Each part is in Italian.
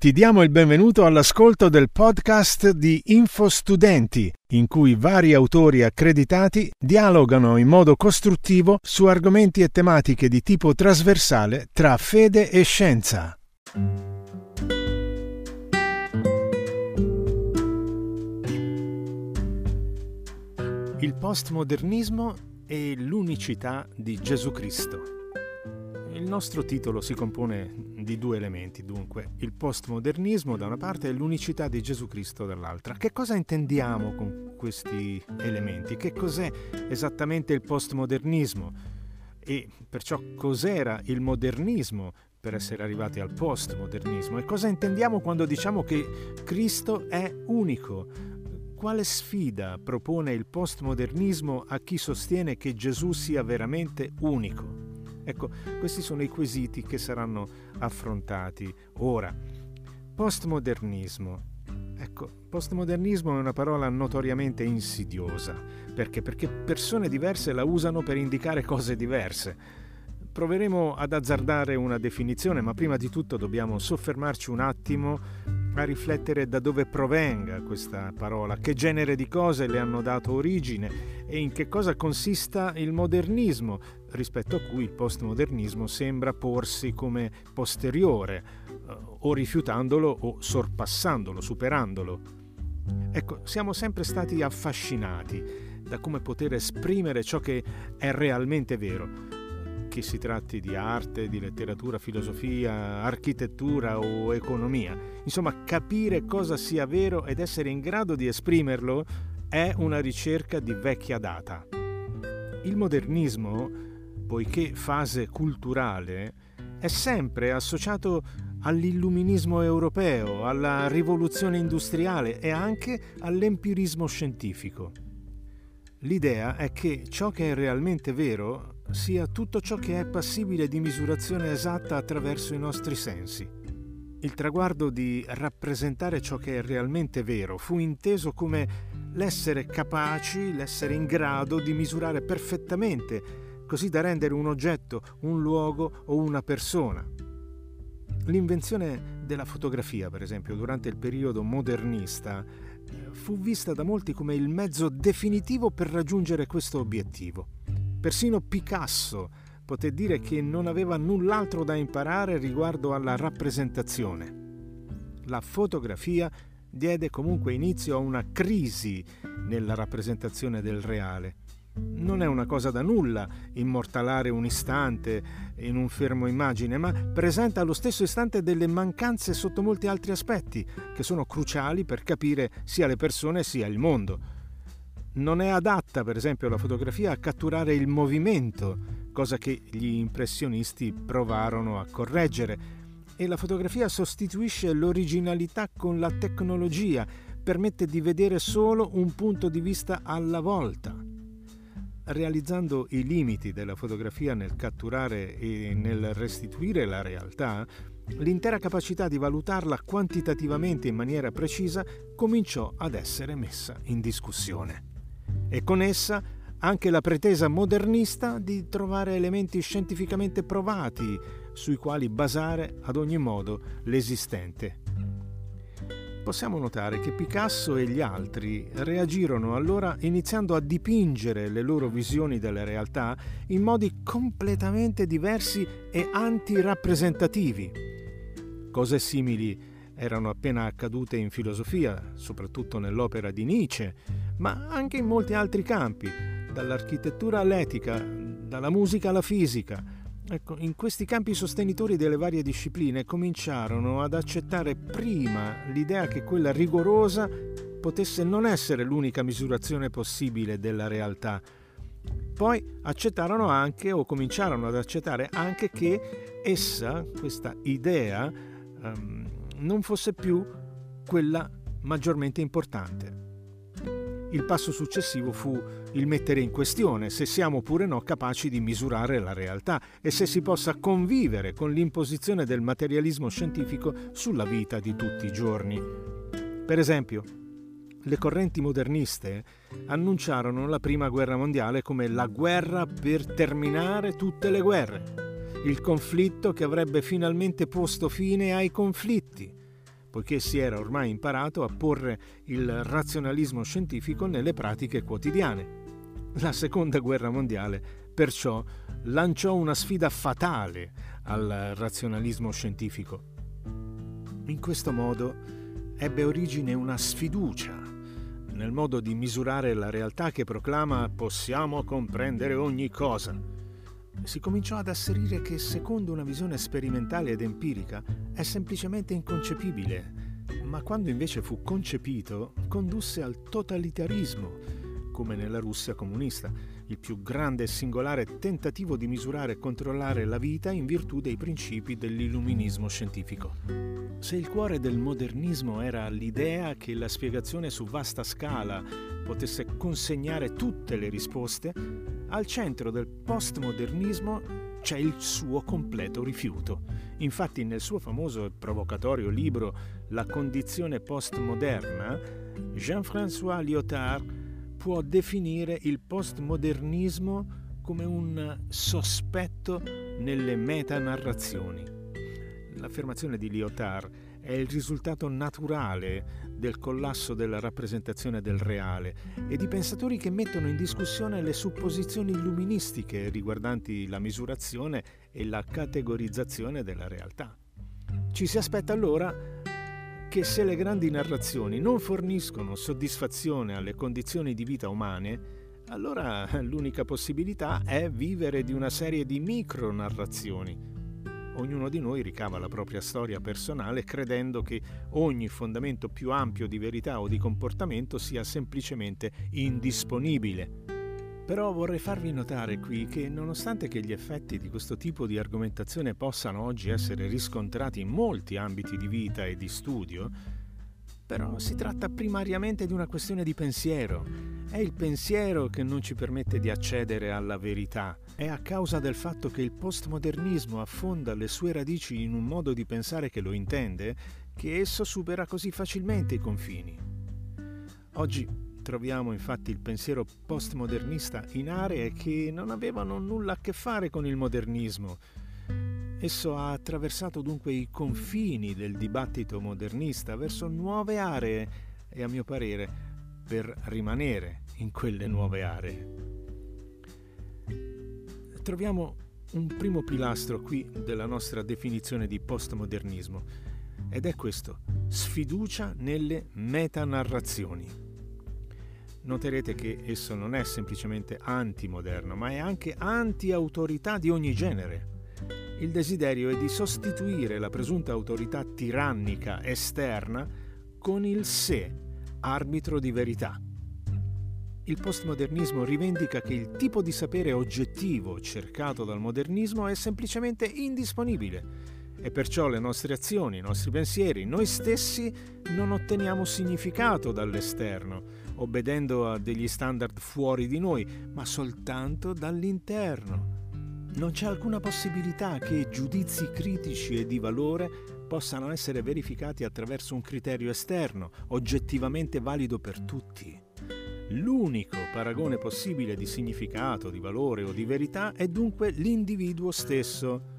Ti diamo il benvenuto all'ascolto del podcast di InfoStudenti, in cui vari autori accreditati dialogano in modo costruttivo su argomenti e tematiche di tipo trasversale tra fede e scienza. Il postmodernismo e l'unicità di Gesù Cristo. Il nostro titolo si compone di due elementi, dunque, il postmodernismo da una parte e l'unicità di Gesù Cristo dall'altra. Che cosa intendiamo con questi elementi? Che cos'è esattamente il postmodernismo? E perciò cos'era il modernismo per essere arrivati al postmodernismo? E cosa intendiamo quando diciamo che Cristo è unico? Quale sfida propone il postmodernismo a chi sostiene che Gesù sia veramente unico? Ecco, questi sono i quesiti che saranno affrontati ora. Postmodernismo. Ecco, postmodernismo è una parola notoriamente insidiosa. Perché? Perché persone diverse la usano per indicare cose diverse. Proveremo ad azzardare una definizione, ma prima di tutto dobbiamo soffermarci un attimo a riflettere da dove provenga questa parola, che genere di cose le hanno dato origine e in che cosa consista il modernismo, rispetto a cui il postmodernismo sembra porsi come posteriore, eh, o rifiutandolo o sorpassandolo, superandolo. Ecco, siamo sempre stati affascinati da come poter esprimere ciò che è realmente vero che si tratti di arte, di letteratura, filosofia, architettura o economia. Insomma, capire cosa sia vero ed essere in grado di esprimerlo è una ricerca di vecchia data. Il modernismo, poiché fase culturale, è sempre associato all'illuminismo europeo, alla rivoluzione industriale e anche all'empirismo scientifico. L'idea è che ciò che è realmente vero sia tutto ciò che è passibile di misurazione esatta attraverso i nostri sensi. Il traguardo di rappresentare ciò che è realmente vero fu inteso come l'essere capaci, l'essere in grado di misurare perfettamente, così da rendere un oggetto, un luogo o una persona. L'invenzione della fotografia, per esempio, durante il periodo modernista, fu vista da molti come il mezzo definitivo per raggiungere questo obiettivo. Persino Picasso poté dire che non aveva null'altro da imparare riguardo alla rappresentazione. La fotografia diede comunque inizio a una crisi nella rappresentazione del reale. Non è una cosa da nulla immortalare un istante in un fermo immagine, ma presenta allo stesso istante delle mancanze sotto molti altri aspetti che sono cruciali per capire sia le persone sia il mondo. Non è adatta, per esempio, la fotografia a catturare il movimento, cosa che gli impressionisti provarono a correggere. E la fotografia sostituisce l'originalità con la tecnologia, permette di vedere solo un punto di vista alla volta. Realizzando i limiti della fotografia nel catturare e nel restituire la realtà, l'intera capacità di valutarla quantitativamente in maniera precisa cominciò ad essere messa in discussione e con essa anche la pretesa modernista di trovare elementi scientificamente provati sui quali basare ad ogni modo l'esistente. Possiamo notare che Picasso e gli altri reagirono allora iniziando a dipingere le loro visioni della realtà in modi completamente diversi e antirappresentativi. Cose simili erano appena accadute in filosofia, soprattutto nell'opera di Nietzsche, ma anche in molti altri campi, dall'architettura all'etica, dalla musica alla fisica. Ecco, in questi campi sostenitori delle varie discipline cominciarono ad accettare prima l'idea che quella rigorosa potesse non essere l'unica misurazione possibile della realtà. Poi accettarono anche, o cominciarono ad accettare anche che essa, questa idea, um, non fosse più quella maggiormente importante. Il passo successivo fu il mettere in questione se siamo oppure no capaci di misurare la realtà e se si possa convivere con l'imposizione del materialismo scientifico sulla vita di tutti i giorni. Per esempio, le correnti moderniste annunciarono la Prima Guerra Mondiale come la guerra per terminare tutte le guerre, il conflitto che avrebbe finalmente posto fine ai conflitti. Poiché si era ormai imparato a porre il razionalismo scientifico nelle pratiche quotidiane. La seconda guerra mondiale perciò lanciò una sfida fatale al razionalismo scientifico. In questo modo ebbe origine una sfiducia nel modo di misurare la realtà che proclama possiamo comprendere ogni cosa. Si cominciò ad asserire che secondo una visione sperimentale ed empirica è semplicemente inconcepibile, ma quando invece fu concepito condusse al totalitarismo, come nella Russia comunista, il più grande e singolare tentativo di misurare e controllare la vita in virtù dei principi dell'illuminismo scientifico. Se il cuore del modernismo era l'idea che la spiegazione su vasta scala potesse consegnare tutte le risposte, al centro del postmodernismo c'è il suo completo rifiuto. Infatti nel suo famoso e provocatorio libro La condizione postmoderna, Jean-François Lyotard può definire il postmodernismo come un sospetto nelle metanarrazioni. L'affermazione di Lyotard è il risultato naturale del collasso della rappresentazione del reale e di pensatori che mettono in discussione le supposizioni illuministiche riguardanti la misurazione e la categorizzazione della realtà. Ci si aspetta allora che se le grandi narrazioni non forniscono soddisfazione alle condizioni di vita umane, allora l'unica possibilità è vivere di una serie di micronarrazioni. Ognuno di noi ricava la propria storia personale credendo che ogni fondamento più ampio di verità o di comportamento sia semplicemente indisponibile però vorrei farvi notare qui che nonostante che gli effetti di questo tipo di argomentazione possano oggi essere riscontrati in molti ambiti di vita e di studio, però si tratta primariamente di una questione di pensiero. È il pensiero che non ci permette di accedere alla verità. È a causa del fatto che il postmodernismo affonda le sue radici in un modo di pensare che lo intende, che esso supera così facilmente i confini. Oggi Troviamo infatti il pensiero postmodernista in aree che non avevano nulla a che fare con il modernismo. Esso ha attraversato dunque i confini del dibattito modernista verso nuove aree e a mio parere per rimanere in quelle nuove aree. Troviamo un primo pilastro qui della nostra definizione di postmodernismo ed è questo, sfiducia nelle metanarrazioni noterete che esso non è semplicemente antimoderno, ma è anche anti-autorità di ogni genere. Il desiderio è di sostituire la presunta autorità tirannica esterna con il sé, arbitro di verità. Il postmodernismo rivendica che il tipo di sapere oggettivo cercato dal modernismo è semplicemente indisponibile e perciò le nostre azioni, i nostri pensieri, noi stessi non otteniamo significato dall'esterno, obbedendo a degli standard fuori di noi, ma soltanto dall'interno. Non c'è alcuna possibilità che giudizi critici e di valore possano essere verificati attraverso un criterio esterno, oggettivamente valido per tutti. L'unico paragone possibile di significato, di valore o di verità è dunque l'individuo stesso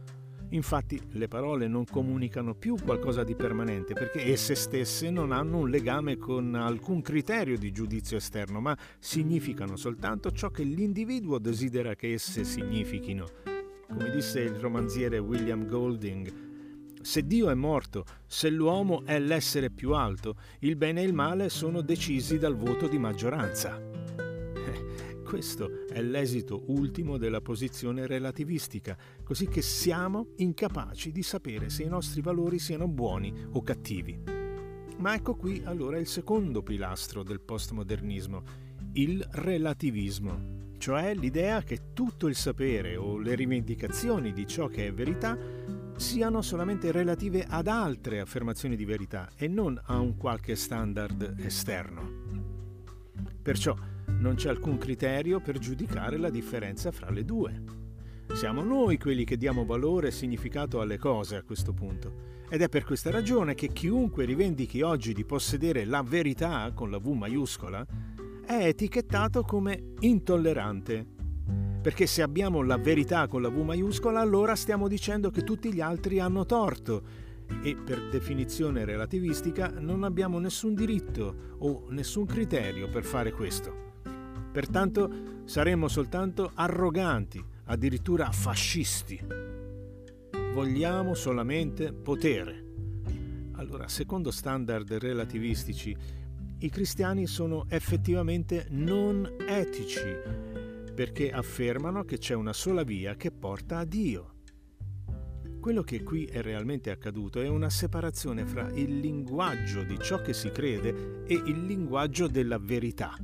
Infatti le parole non comunicano più qualcosa di permanente perché esse stesse non hanno un legame con alcun criterio di giudizio esterno, ma significano soltanto ciò che l'individuo desidera che esse significhino. Come disse il romanziere William Golding, se Dio è morto, se l'uomo è l'essere più alto, il bene e il male sono decisi dal voto di maggioranza. Questo è l'esito ultimo della posizione relativistica, così che siamo incapaci di sapere se i nostri valori siano buoni o cattivi. Ma ecco qui allora il secondo pilastro del postmodernismo, il relativismo, cioè l'idea che tutto il sapere o le rivendicazioni di ciò che è verità siano solamente relative ad altre affermazioni di verità e non a un qualche standard esterno. Perciò non c'è alcun criterio per giudicare la differenza fra le due. Siamo noi quelli che diamo valore e significato alle cose a questo punto. Ed è per questa ragione che chiunque rivendichi oggi di possedere la verità con la V maiuscola è etichettato come intollerante. Perché se abbiamo la verità con la V maiuscola allora stiamo dicendo che tutti gli altri hanno torto e per definizione relativistica non abbiamo nessun diritto o nessun criterio per fare questo. Pertanto saremmo soltanto arroganti, addirittura fascisti. Vogliamo solamente potere. Allora, secondo standard relativistici, i cristiani sono effettivamente non etici perché affermano che c'è una sola via che porta a Dio. Quello che qui è realmente accaduto è una separazione fra il linguaggio di ciò che si crede e il linguaggio della verità.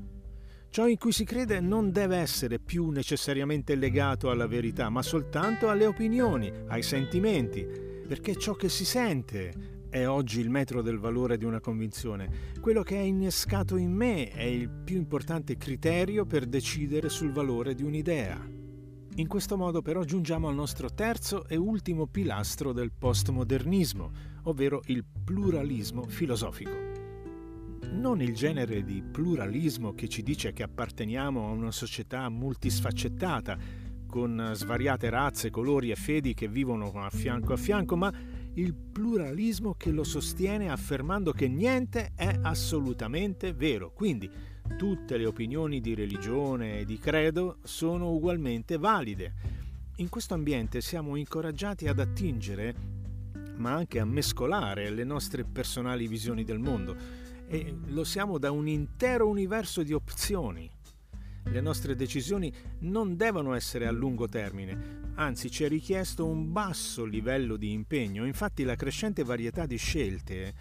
Ciò in cui si crede non deve essere più necessariamente legato alla verità, ma soltanto alle opinioni, ai sentimenti, perché ciò che si sente è oggi il metro del valore di una convinzione. Quello che è innescato in me è il più importante criterio per decidere sul valore di un'idea. In questo modo però giungiamo al nostro terzo e ultimo pilastro del postmodernismo, ovvero il pluralismo filosofico. Non il genere di pluralismo che ci dice che apparteniamo a una società multisfaccettata, con svariate razze, colori e fedi che vivono a fianco a fianco, ma il pluralismo che lo sostiene affermando che niente è assolutamente vero. Quindi tutte le opinioni di religione e di credo sono ugualmente valide. In questo ambiente siamo incoraggiati ad attingere, ma anche a mescolare le nostre personali visioni del mondo e lo siamo da un intero universo di opzioni. Le nostre decisioni non devono essere a lungo termine, anzi ci è richiesto un basso livello di impegno, infatti la crescente varietà di scelte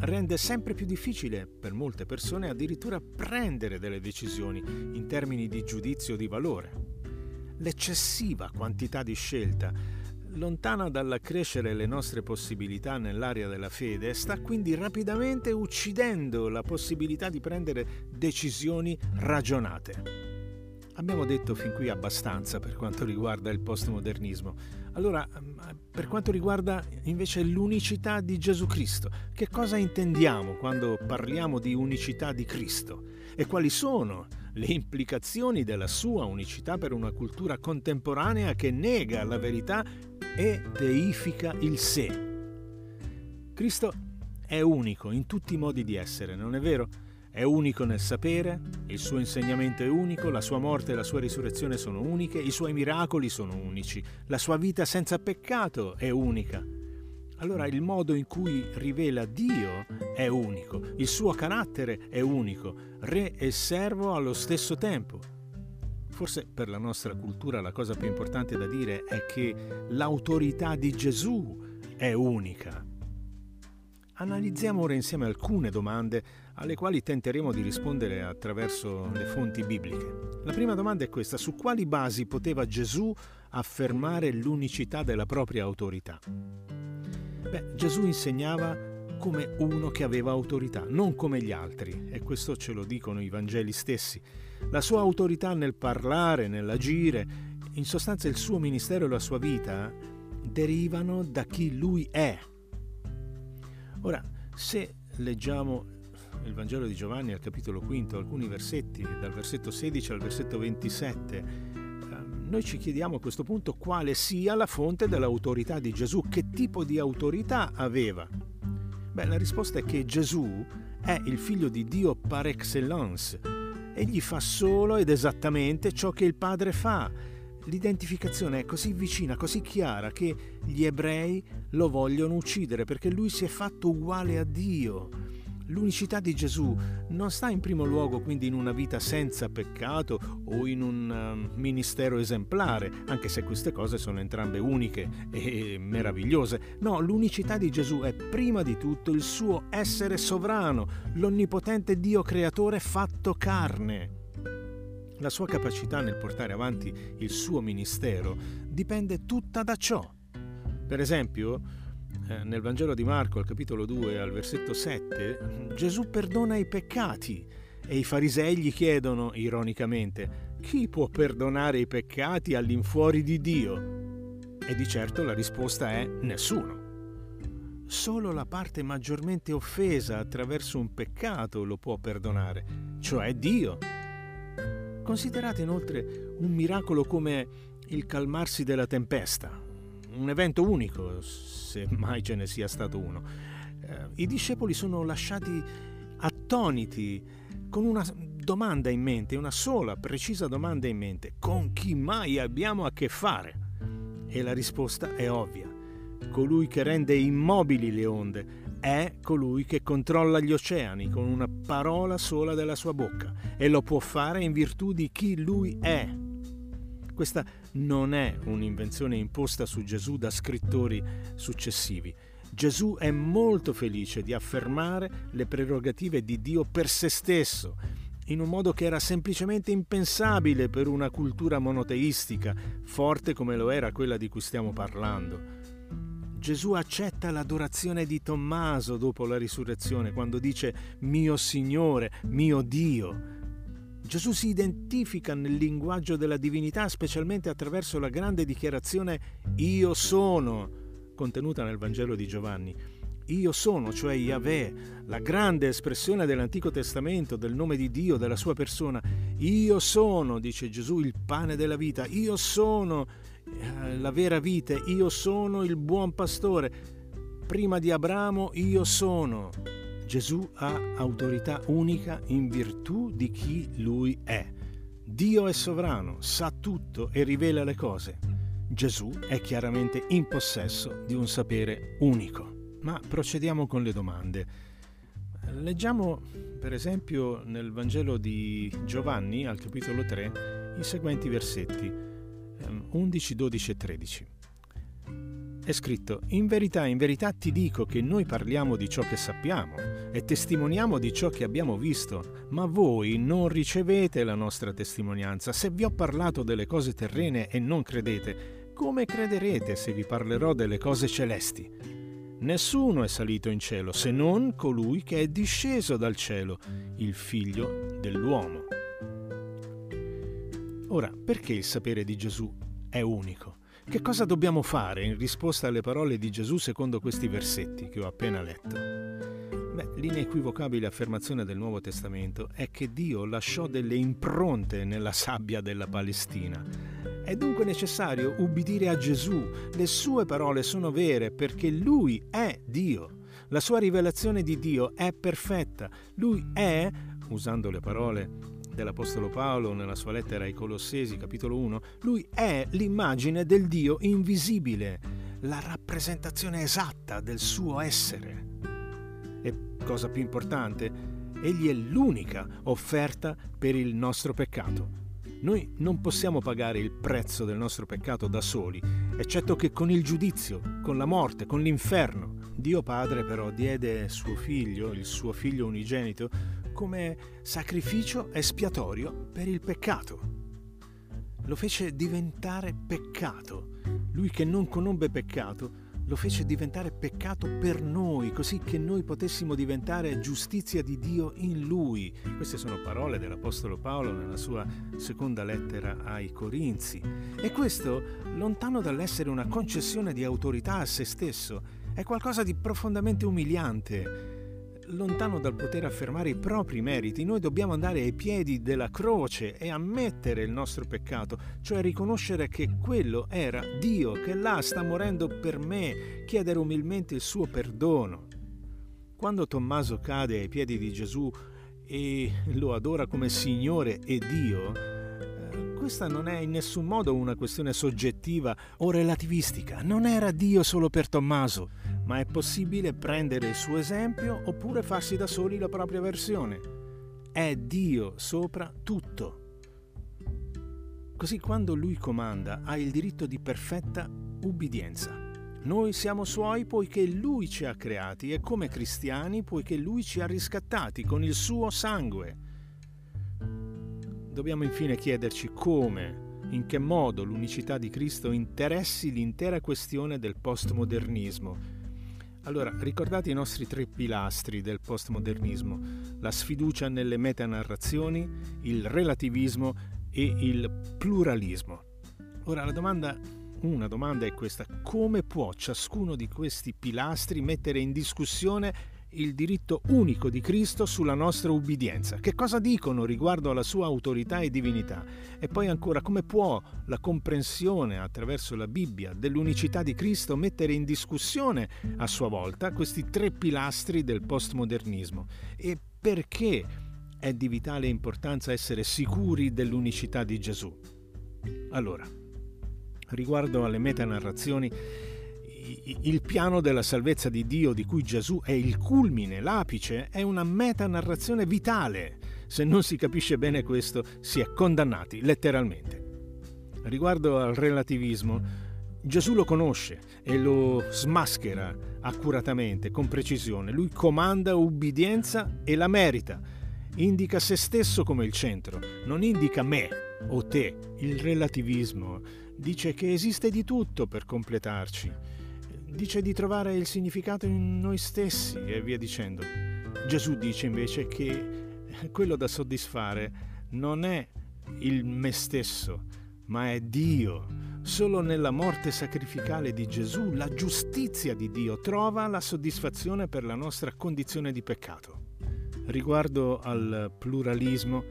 rende sempre più difficile per molte persone addirittura prendere delle decisioni in termini di giudizio di valore. L'eccessiva quantità di scelta, lontana dall'accrescere le nostre possibilità nell'area della fede, sta quindi rapidamente uccidendo la possibilità di prendere decisioni ragionate. Abbiamo detto fin qui abbastanza per quanto riguarda il postmodernismo. Allora, per quanto riguarda invece l'unicità di Gesù Cristo, che cosa intendiamo quando parliamo di unicità di Cristo? E quali sono le implicazioni della sua unicità per una cultura contemporanea che nega la verità e deifica il sé? Cristo è unico in tutti i modi di essere, non è vero? È unico nel sapere, il suo insegnamento è unico, la sua morte e la sua risurrezione sono uniche, i suoi miracoli sono unici, la sua vita senza peccato è unica. Allora il modo in cui rivela Dio è unico, il suo carattere è unico, re e servo allo stesso tempo. Forse per la nostra cultura la cosa più importante da dire è che l'autorità di Gesù è unica. Analizziamo ora insieme alcune domande alle quali tenteremo di rispondere attraverso le fonti bibliche. La prima domanda è questa, su quali basi poteva Gesù affermare l'unicità della propria autorità? Beh, Gesù insegnava come uno che aveva autorità, non come gli altri, e questo ce lo dicono i Vangeli stessi. La sua autorità nel parlare, nell'agire, in sostanza il suo ministero e la sua vita derivano da chi lui è, Ora, se leggiamo il Vangelo di Giovanni al capitolo quinto, alcuni versetti, dal versetto 16 al versetto 27, ehm, noi ci chiediamo a questo punto quale sia la fonte dell'autorità di Gesù, che tipo di autorità aveva. Beh, la risposta è che Gesù è il figlio di Dio par excellence. Egli fa solo ed esattamente ciò che il Padre fa l'identificazione è così vicina, così chiara che gli ebrei lo vogliono uccidere perché lui si è fatto uguale a Dio. L'unicità di Gesù non sta in primo luogo quindi in una vita senza peccato o in un uh, ministero esemplare, anche se queste cose sono entrambe uniche e meravigliose. No, l'unicità di Gesù è prima di tutto il suo essere sovrano, l'onnipotente Dio creatore fatto carne. La sua capacità nel portare avanti il suo ministero dipende tutta da ciò. Per esempio, nel Vangelo di Marco, al capitolo 2, al versetto 7, Gesù perdona i peccati e i farisei gli chiedono, ironicamente, chi può perdonare i peccati all'infuori di Dio? E di certo la risposta è nessuno. Solo la parte maggiormente offesa attraverso un peccato lo può perdonare, cioè Dio. Considerate inoltre un miracolo come il calmarsi della tempesta, un evento unico, se mai ce ne sia stato uno. Eh, I discepoli sono lasciati attoniti con una domanda in mente, una sola precisa domanda in mente. Con chi mai abbiamo a che fare? E la risposta è ovvia. Colui che rende immobili le onde è colui che controlla gli oceani con una parola sola della sua bocca e lo può fare in virtù di chi lui è. Questa non è un'invenzione imposta su Gesù da scrittori successivi. Gesù è molto felice di affermare le prerogative di Dio per se stesso, in un modo che era semplicemente impensabile per una cultura monoteistica, forte come lo era quella di cui stiamo parlando. Gesù accetta l'adorazione di Tommaso dopo la risurrezione, quando dice mio Signore, mio Dio. Gesù si identifica nel linguaggio della divinità specialmente attraverso la grande dichiarazione Io sono, contenuta nel Vangelo di Giovanni. Io sono, cioè Yahweh, la grande espressione dell'Antico Testamento del nome di Dio, della sua persona. Io sono, dice Gesù, il pane della vita. Io sono eh, la vera vita. Io sono il buon pastore. Prima di Abramo io sono. Gesù ha autorità unica in virtù di chi lui è. Dio è sovrano, sa tutto e rivela le cose. Gesù è chiaramente in possesso di un sapere unico. Ma procediamo con le domande. Leggiamo per esempio nel Vangelo di Giovanni al capitolo 3 i seguenti versetti 11, 12 e 13 è scritto, in verità, in verità ti dico che noi parliamo di ciò che sappiamo e testimoniamo di ciò che abbiamo visto, ma voi non ricevete la nostra testimonianza. Se vi ho parlato delle cose terrene e non credete, come crederete se vi parlerò delle cose celesti? Nessuno è salito in cielo se non colui che è disceso dal cielo, il figlio dell'uomo. Ora, perché il sapere di Gesù è unico? Che cosa dobbiamo fare in risposta alle parole di Gesù secondo questi versetti che ho appena letto? Beh, l'inequivocabile affermazione del Nuovo Testamento è che Dio lasciò delle impronte nella sabbia della Palestina. È dunque necessario ubbidire a Gesù. Le sue parole sono vere perché Lui è Dio. La sua rivelazione di Dio è perfetta. Lui è, usando le parole dell'Apostolo Paolo nella sua lettera ai Colossesi, capitolo 1, lui è l'immagine del Dio invisibile, la rappresentazione esatta del suo essere. Cosa più importante, egli è l'unica offerta per il nostro peccato. Noi non possiamo pagare il prezzo del nostro peccato da soli, eccetto che con il giudizio, con la morte, con l'inferno. Dio Padre però diede suo figlio, il suo figlio unigenito, come sacrificio espiatorio per il peccato. Lo fece diventare peccato. Lui che non conobbe peccato, lo fece diventare peccato per noi, così che noi potessimo diventare giustizia di Dio in Lui. Queste sono parole dell'Apostolo Paolo nella sua seconda lettera ai Corinzi. E questo, lontano dall'essere una concessione di autorità a se stesso, è qualcosa di profondamente umiliante lontano dal poter affermare i propri meriti, noi dobbiamo andare ai piedi della croce e ammettere il nostro peccato, cioè riconoscere che quello era Dio che là sta morendo per me, chiedere umilmente il suo perdono. Quando Tommaso cade ai piedi di Gesù e lo adora come Signore e Dio, eh, questa non è in nessun modo una questione soggettiva o relativistica, non era Dio solo per Tommaso, ma è possibile prendere il suo esempio oppure farsi da soli la propria versione. È Dio sopra tutto. Così quando Lui comanda ha il diritto di perfetta ubbidienza. Noi siamo suoi poiché Lui ci ha creati e come cristiani poiché Lui ci ha riscattati con il suo sangue. Dobbiamo infine chiederci come, in che modo l'unicità di Cristo interessi l'intera questione del postmodernismo allora, ricordate i nostri tre pilastri del postmodernismo, la sfiducia nelle metanarrazioni, il relativismo e il pluralismo. Ora la domanda, una domanda è questa, come può ciascuno di questi pilastri mettere in discussione il diritto unico di Cristo sulla nostra ubbidienza. Che cosa dicono riguardo alla sua autorità e divinità? E poi ancora come può la comprensione attraverso la Bibbia dell'unicità di Cristo mettere in discussione a sua volta questi tre pilastri del postmodernismo? E perché è di vitale importanza essere sicuri dell'unicità di Gesù? Allora, riguardo alle metanarrazioni, il piano della salvezza di Dio di cui Gesù è il culmine, l'apice, è una metanarrazione vitale. Se non si capisce bene questo, si è condannati, letteralmente. Riguardo al relativismo, Gesù lo conosce e lo smaschera accuratamente, con precisione. Lui comanda ubbidienza e la merita. Indica se stesso come il centro, non indica me o te. Il relativismo dice che esiste di tutto per completarci dice di trovare il significato in noi stessi e via dicendo. Gesù dice invece che quello da soddisfare non è il me stesso, ma è Dio. Solo nella morte sacrificale di Gesù la giustizia di Dio trova la soddisfazione per la nostra condizione di peccato. Riguardo al pluralismo,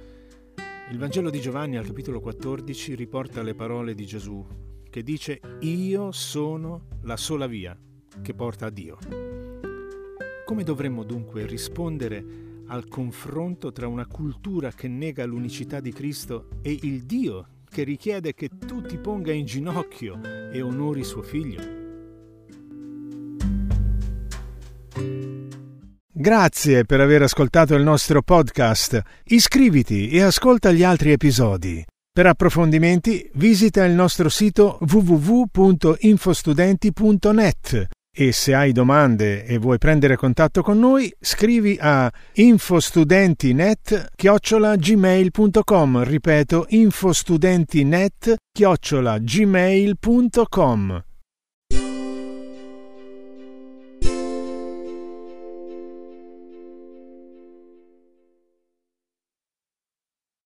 il Vangelo di Giovanni al capitolo 14 riporta le parole di Gesù che dice io sono la sola via che porta a Dio. Come dovremmo dunque rispondere al confronto tra una cultura che nega l'unicità di Cristo e il Dio che richiede che tu ti ponga in ginocchio e onori suo figlio? Grazie per aver ascoltato il nostro podcast. Iscriviti e ascolta gli altri episodi. Per approfondimenti visita il nostro sito www.infostudenti.net e se hai domande e vuoi prendere contatto con noi scrivi a infostudentinet gmail.com ripeto infostudentinet gmail.com